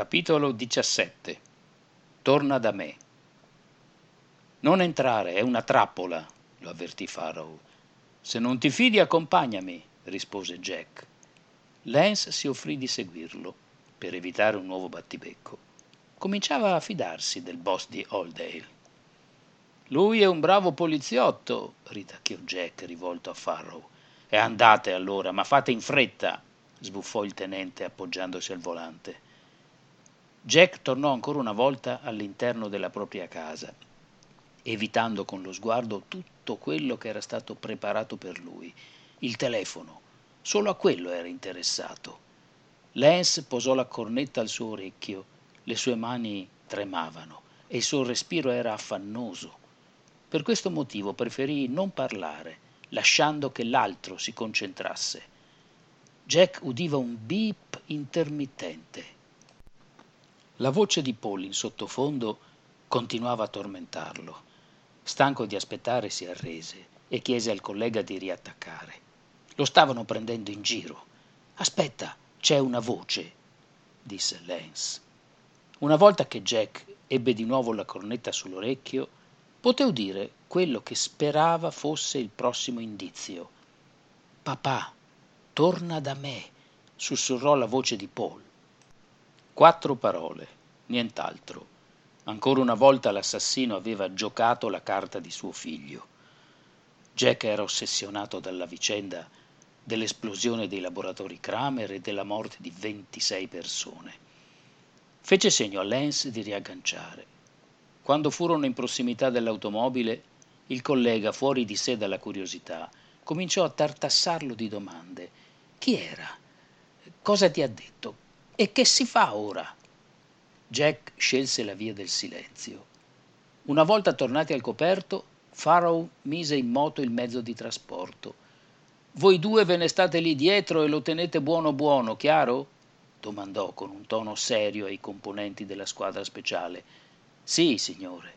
Capitolo 17 Torna da me. Non entrare, è una trappola, lo avvertì Farrow. Se non ti fidi, accompagnami, rispose Jack. Lance si offrì di seguirlo per evitare un nuovo battibecco. Cominciava a fidarsi del boss di Oldale. Lui è un bravo poliziotto, ritacchiò Jack rivolto a Farrow. E andate allora, ma fate in fretta, sbuffò il tenente appoggiandosi al volante. Jack tornò ancora una volta all'interno della propria casa, evitando con lo sguardo tutto quello che era stato preparato per lui. Il telefono. Solo a quello era interessato. Lance posò la cornetta al suo orecchio, le sue mani tremavano e il suo respiro era affannoso. Per questo motivo preferì non parlare, lasciando che l'altro si concentrasse. Jack udiva un beep intermittente la voce di Paul in sottofondo continuava a tormentarlo. Stanco di aspettare si arrese e chiese al collega di riattaccare. Lo stavano prendendo in giro. Aspetta, c'è una voce, disse Lance. Una volta che Jack ebbe di nuovo la cornetta sull'orecchio, poté udire quello che sperava fosse il prossimo indizio. Papà, torna da me, sussurrò la voce di Paul. Quattro parole, nient'altro. Ancora una volta l'assassino aveva giocato la carta di suo figlio. Jack era ossessionato dalla vicenda dell'esplosione dei laboratori Kramer e della morte di 26 persone. Fece segno a Lance di riagganciare. Quando furono in prossimità dell'automobile, il collega, fuori di sé dalla curiosità, cominciò a tartassarlo di domande. Chi era? Cosa ti ha detto? E che si fa ora? Jack scelse la via del silenzio. Una volta tornati al coperto, Farrow mise in moto il mezzo di trasporto. Voi due ve ne state lì dietro e lo tenete buono buono, chiaro? domandò con un tono serio ai componenti della squadra speciale. Sì, signore.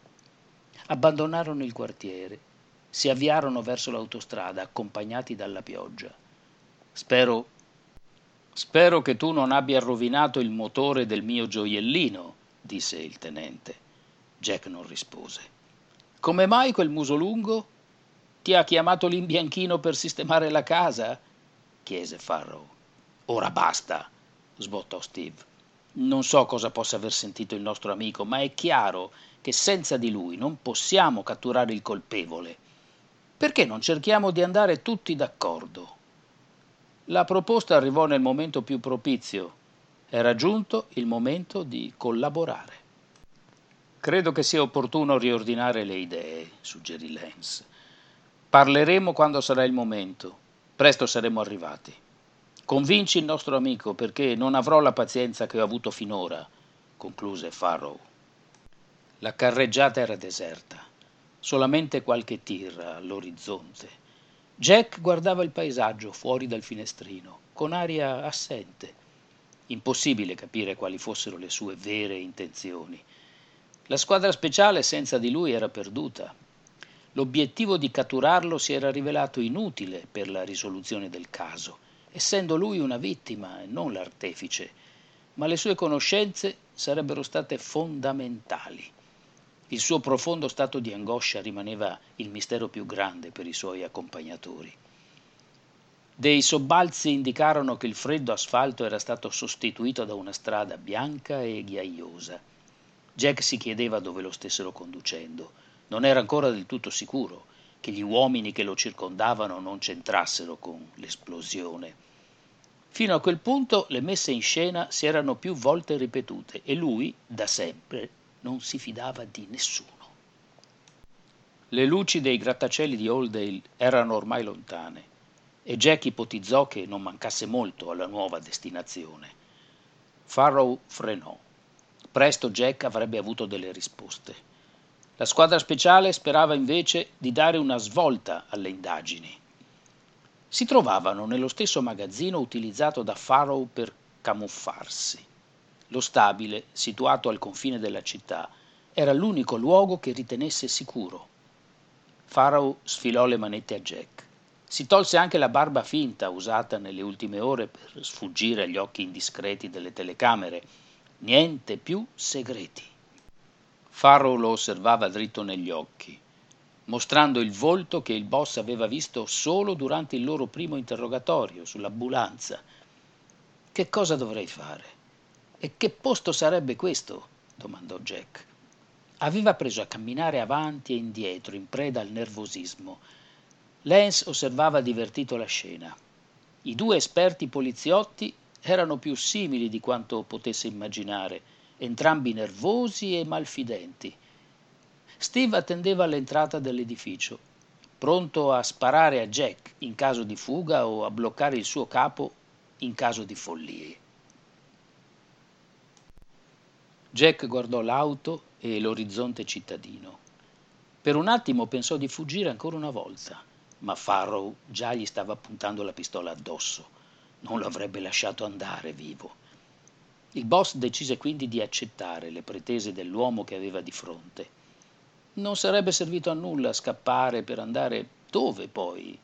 Abbandonarono il quartiere, si avviarono verso l'autostrada accompagnati dalla pioggia. Spero Spero che tu non abbia rovinato il motore del mio gioiellino, disse il tenente. Jack non rispose. Come mai quel muso lungo? Ti ha chiamato l'imbianchino per sistemare la casa? chiese Farrow. Ora basta, sbottò Steve. Non so cosa possa aver sentito il nostro amico, ma è chiaro che senza di lui non possiamo catturare il colpevole. Perché non cerchiamo di andare tutti d'accordo? La proposta arrivò nel momento più propizio. Era giunto il momento di collaborare. Credo che sia opportuno riordinare le idee, suggerì Lenz. Parleremo quando sarà il momento. Presto saremo arrivati. Convinci il nostro amico perché non avrò la pazienza che ho avuto finora, concluse Farrow. La carreggiata era deserta, solamente qualche tir all'orizzonte. Jack guardava il paesaggio fuori dal finestrino, con aria assente. Impossibile capire quali fossero le sue vere intenzioni. La squadra speciale senza di lui era perduta. L'obiettivo di catturarlo si era rivelato inutile per la risoluzione del caso, essendo lui una vittima e non l'artefice, ma le sue conoscenze sarebbero state fondamentali. Il suo profondo stato di angoscia rimaneva il mistero più grande per i suoi accompagnatori. Dei sobbalzi indicarono che il freddo asfalto era stato sostituito da una strada bianca e ghiaiosa. Jack si chiedeva dove lo stessero conducendo. Non era ancora del tutto sicuro che gli uomini che lo circondavano non c'entrassero con l'esplosione. Fino a quel punto le messe in scena si erano più volte ripetute e lui, da sempre, non si fidava di nessuno. Le luci dei grattacieli di Oldale erano ormai lontane e Jack ipotizzò che non mancasse molto alla nuova destinazione. Farrow frenò. Presto Jack avrebbe avuto delle risposte. La squadra speciale sperava invece di dare una svolta alle indagini. Si trovavano nello stesso magazzino utilizzato da Farrow per camuffarsi. Lo stabile, situato al confine della città, era l'unico luogo che ritenesse sicuro. Farrow sfilò le manette a Jack. Si tolse anche la barba finta usata nelle ultime ore per sfuggire agli occhi indiscreti delle telecamere, Niente più segreti. Farrow lo osservava dritto negli occhi, mostrando il volto che il boss aveva visto solo durante il loro primo interrogatorio sull'ambulanza. Che cosa dovrei fare? E che posto sarebbe questo? domandò Jack. Aveva preso a camminare avanti e indietro, in preda al nervosismo. Lance osservava divertito la scena. I due esperti poliziotti erano più simili di quanto potesse immaginare, entrambi nervosi e malfidenti. Steve attendeva all'entrata dell'edificio, pronto a sparare a Jack in caso di fuga o a bloccare il suo capo in caso di follie. Jack guardò l'auto e l'orizzonte cittadino. Per un attimo pensò di fuggire ancora una volta ma Farrow già gli stava puntando la pistola addosso. Non lo avrebbe lasciato andare vivo. Il boss decise quindi di accettare le pretese dell'uomo che aveva di fronte. Non sarebbe servito a nulla scappare per andare dove poi?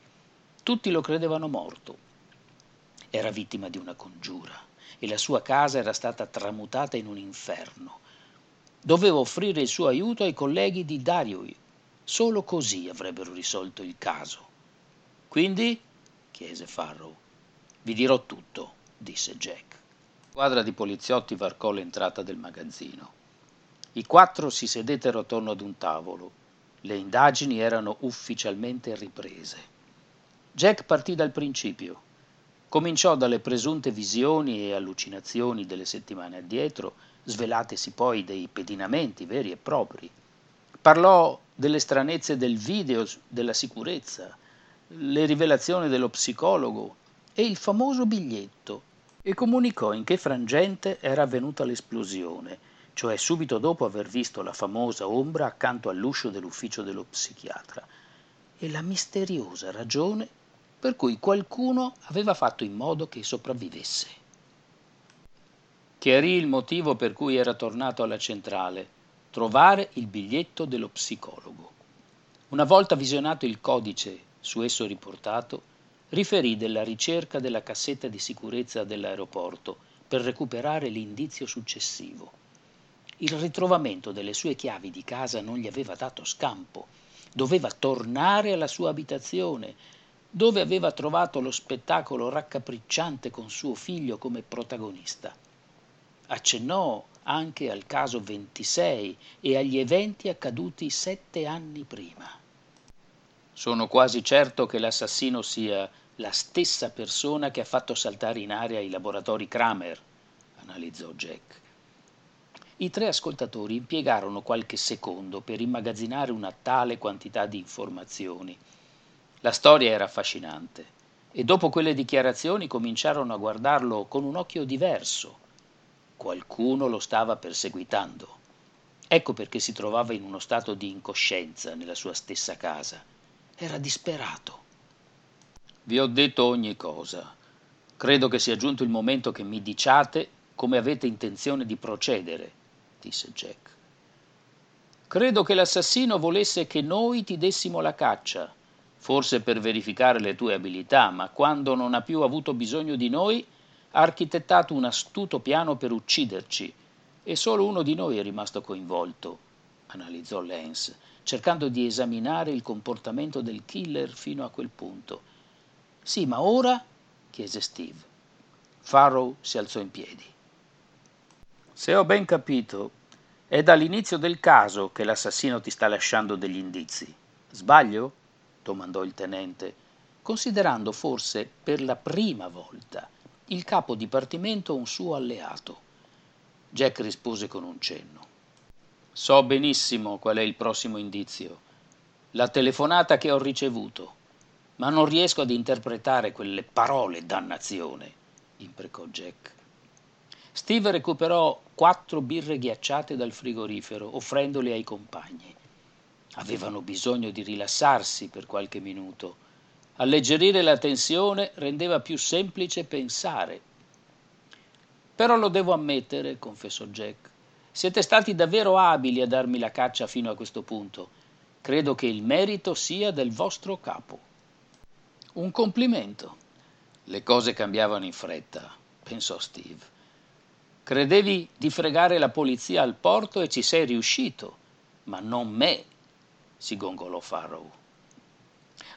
Tutti lo credevano morto. Era vittima di una congiura e la sua casa era stata tramutata in un inferno. Doveva offrire il suo aiuto ai colleghi di Dariui. Solo così avrebbero risolto il caso. Quindi? chiese Farrow. Vi dirò tutto, disse Jack. La squadra di poliziotti varcò l'entrata del magazzino. I quattro si sedettero attorno ad un tavolo. Le indagini erano ufficialmente riprese. Jack partì dal principio. Cominciò dalle presunte visioni e allucinazioni delle settimane addietro, svelatesi poi dei pedinamenti veri e propri. Parlò delle stranezze del video della sicurezza, le rivelazioni dello psicologo e il famoso biglietto e comunicò in che frangente era avvenuta l'esplosione, cioè subito dopo aver visto la famosa ombra accanto all'uscio dell'ufficio dello psichiatra, e la misteriosa ragione per cui qualcuno aveva fatto in modo che sopravvivesse. Chiarì il motivo per cui era tornato alla centrale, trovare il biglietto dello psicologo. Una volta visionato il codice su esso riportato, riferì della ricerca della cassetta di sicurezza dell'aeroporto per recuperare l'indizio successivo. Il ritrovamento delle sue chiavi di casa non gli aveva dato scampo. Doveva tornare alla sua abitazione, dove aveva trovato lo spettacolo raccapricciante con suo figlio come protagonista. Accennò anche al caso 26 e agli eventi accaduti sette anni prima. Sono quasi certo che l'assassino sia la stessa persona che ha fatto saltare in aria i laboratori Kramer, analizzò Jack. I tre ascoltatori impiegarono qualche secondo per immagazzinare una tale quantità di informazioni. La storia era affascinante e dopo quelle dichiarazioni cominciarono a guardarlo con un occhio diverso. Qualcuno lo stava perseguitando. Ecco perché si trovava in uno stato di incoscienza nella sua stessa casa era disperato. Vi ho detto ogni cosa. Credo che sia giunto il momento che mi diciate come avete intenzione di procedere, disse Jack. Credo che l'assassino volesse che noi ti dessimo la caccia, forse per verificare le tue abilità, ma quando non ha più avuto bisogno di noi, ha architettato un astuto piano per ucciderci e solo uno di noi è rimasto coinvolto, analizzò Lance cercando di esaminare il comportamento del killer fino a quel punto. Sì, ma ora? chiese Steve. Farrow si alzò in piedi. Se ho ben capito, è dall'inizio del caso che l'assassino ti sta lasciando degli indizi. Sbaglio? Domandò il tenente, considerando forse per la prima volta il capo dipartimento un suo alleato. Jack rispose con un cenno. So benissimo qual è il prossimo indizio. La telefonata che ho ricevuto. Ma non riesco ad interpretare quelle parole, dannazione, imprecò Jack. Steve recuperò quattro birre ghiacciate dal frigorifero, offrendole ai compagni. Avevano bisogno di rilassarsi per qualche minuto. Alleggerire la tensione rendeva più semplice pensare. Però lo devo ammettere, confessò Jack. Siete stati davvero abili a darmi la caccia fino a questo punto. Credo che il merito sia del vostro capo. Un complimento. Le cose cambiavano in fretta, pensò Steve. Credevi di fregare la polizia al porto e ci sei riuscito, ma non me, si gongolò Farrow.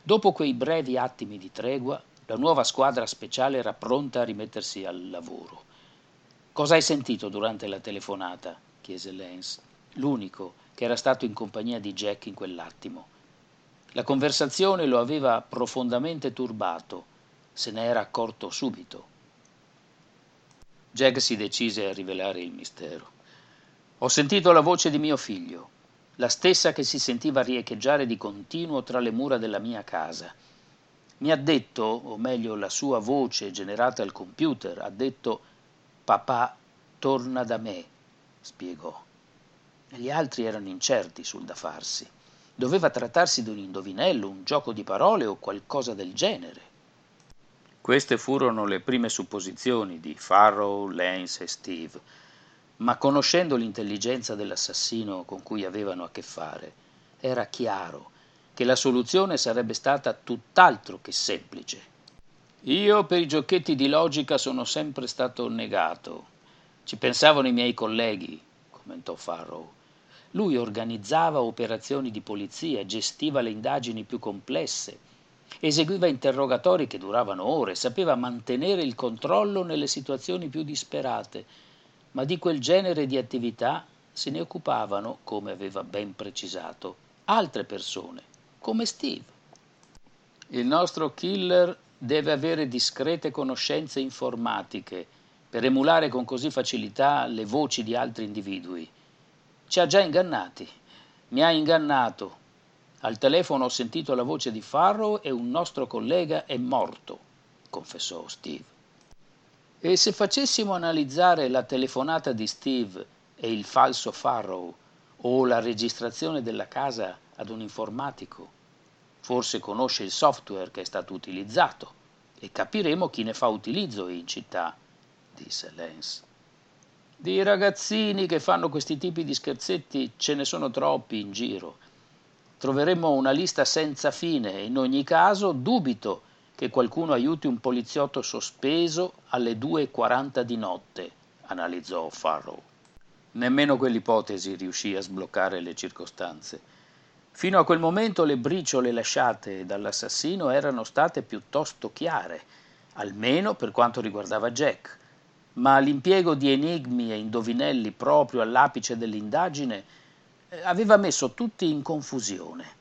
Dopo quei brevi attimi di tregua, la nuova squadra speciale era pronta a rimettersi al lavoro. Cosa hai sentito durante la telefonata? chiese Lance, l'unico che era stato in compagnia di Jack in quell'attimo. La conversazione lo aveva profondamente turbato, se ne era accorto subito. Jack si decise a rivelare il mistero. Ho sentito la voce di mio figlio la stessa che si sentiva riecheggiare di continuo tra le mura della mia casa. Mi ha detto, o meglio la sua voce generata al computer, ha detto papà torna da me, spiegò. Gli altri erano incerti sul da farsi. Doveva trattarsi di un indovinello, un gioco di parole o qualcosa del genere. Queste furono le prime supposizioni di Farrow, Lance e Steve ma conoscendo l'intelligenza dell'assassino con cui avevano a che fare, era chiaro che la soluzione sarebbe stata tutt'altro che semplice. Io per i giochetti di logica sono sempre stato negato. Ci pensavano i miei colleghi, commentò Farrow. Lui organizzava operazioni di polizia, gestiva le indagini più complesse, eseguiva interrogatori che duravano ore, sapeva mantenere il controllo nelle situazioni più disperate ma di quel genere di attività se ne occupavano, come aveva ben precisato, altre persone, come Steve. Il nostro killer deve avere discrete conoscenze informatiche per emulare con così facilità le voci di altri individui. Ci ha già ingannati. Mi ha ingannato. Al telefono ho sentito la voce di Farrow e un nostro collega è morto, confessò Steve. E se facessimo analizzare la telefonata di Steve e il falso Farrow o la registrazione della casa ad un informatico, forse conosce il software che è stato utilizzato e capiremo chi ne fa utilizzo in città, disse Lance. Di ragazzini che fanno questi tipi di scherzetti ce ne sono troppi in giro. Troveremo una lista senza fine e in ogni caso dubito che qualcuno aiuti un poliziotto sospeso alle 2.40 di notte, analizzò Farrow. Nemmeno quell'ipotesi riuscì a sbloccare le circostanze. Fino a quel momento le briciole lasciate dall'assassino erano state piuttosto chiare, almeno per quanto riguardava Jack, ma l'impiego di enigmi e indovinelli proprio all'apice dell'indagine eh, aveva messo tutti in confusione.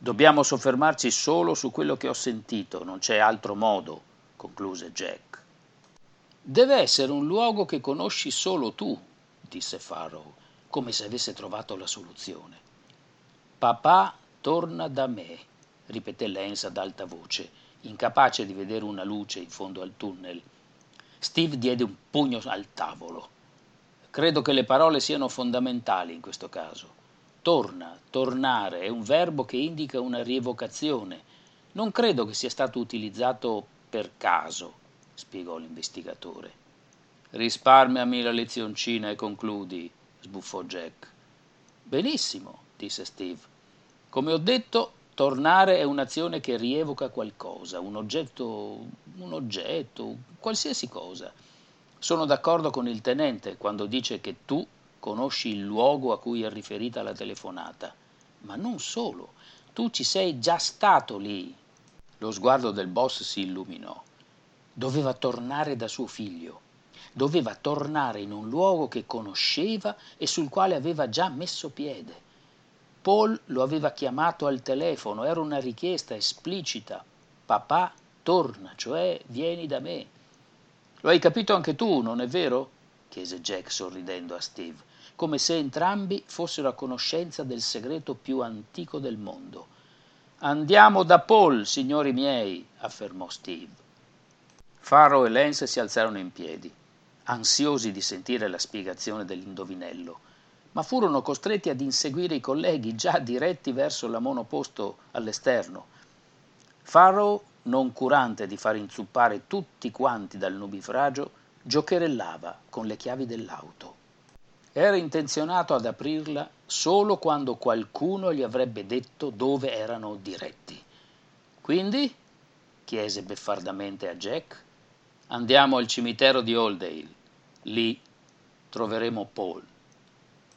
Dobbiamo soffermarci solo su quello che ho sentito, non c'è altro modo, concluse Jack. Deve essere un luogo che conosci solo tu, disse Farrow, come se avesse trovato la soluzione. Papà torna da me, ripeté Lance ad alta voce, incapace di vedere una luce in fondo al tunnel. Steve diede un pugno al tavolo. Credo che le parole siano fondamentali in questo caso. Torna, tornare, è un verbo che indica una rievocazione. Non credo che sia stato utilizzato per caso, spiegò l'investigatore. Risparmiami la lezioncina e concludi, sbuffò Jack. Benissimo, disse Steve. Come ho detto, tornare è un'azione che rievoca qualcosa, un oggetto, un oggetto, qualsiasi cosa. Sono d'accordo con il tenente quando dice che tu conosci il luogo a cui è riferita la telefonata, ma non solo, tu ci sei già stato lì. Lo sguardo del boss si illuminò. Doveva tornare da suo figlio, doveva tornare in un luogo che conosceva e sul quale aveva già messo piede. Paul lo aveva chiamato al telefono, era una richiesta esplicita. Papà, torna, cioè vieni da me. Lo hai capito anche tu, non è vero? Chiese Jack sorridendo a Steve come se entrambi fossero a conoscenza del segreto più antico del mondo. Andiamo da Paul, signori miei, affermò Steve. Faro e Lance si alzarono in piedi, ansiosi di sentire la spiegazione dell'indovinello, ma furono costretti ad inseguire i colleghi già diretti verso la monoposto all'esterno. Farrow, non curante di far inzuppare tutti quanti dal nubifragio, giocherellava con le chiavi dell'auto. Era intenzionato ad aprirla solo quando qualcuno gli avrebbe detto dove erano diretti. Quindi? chiese beffardamente a Jack. Andiamo al cimitero di Oldale. Lì troveremo Paul.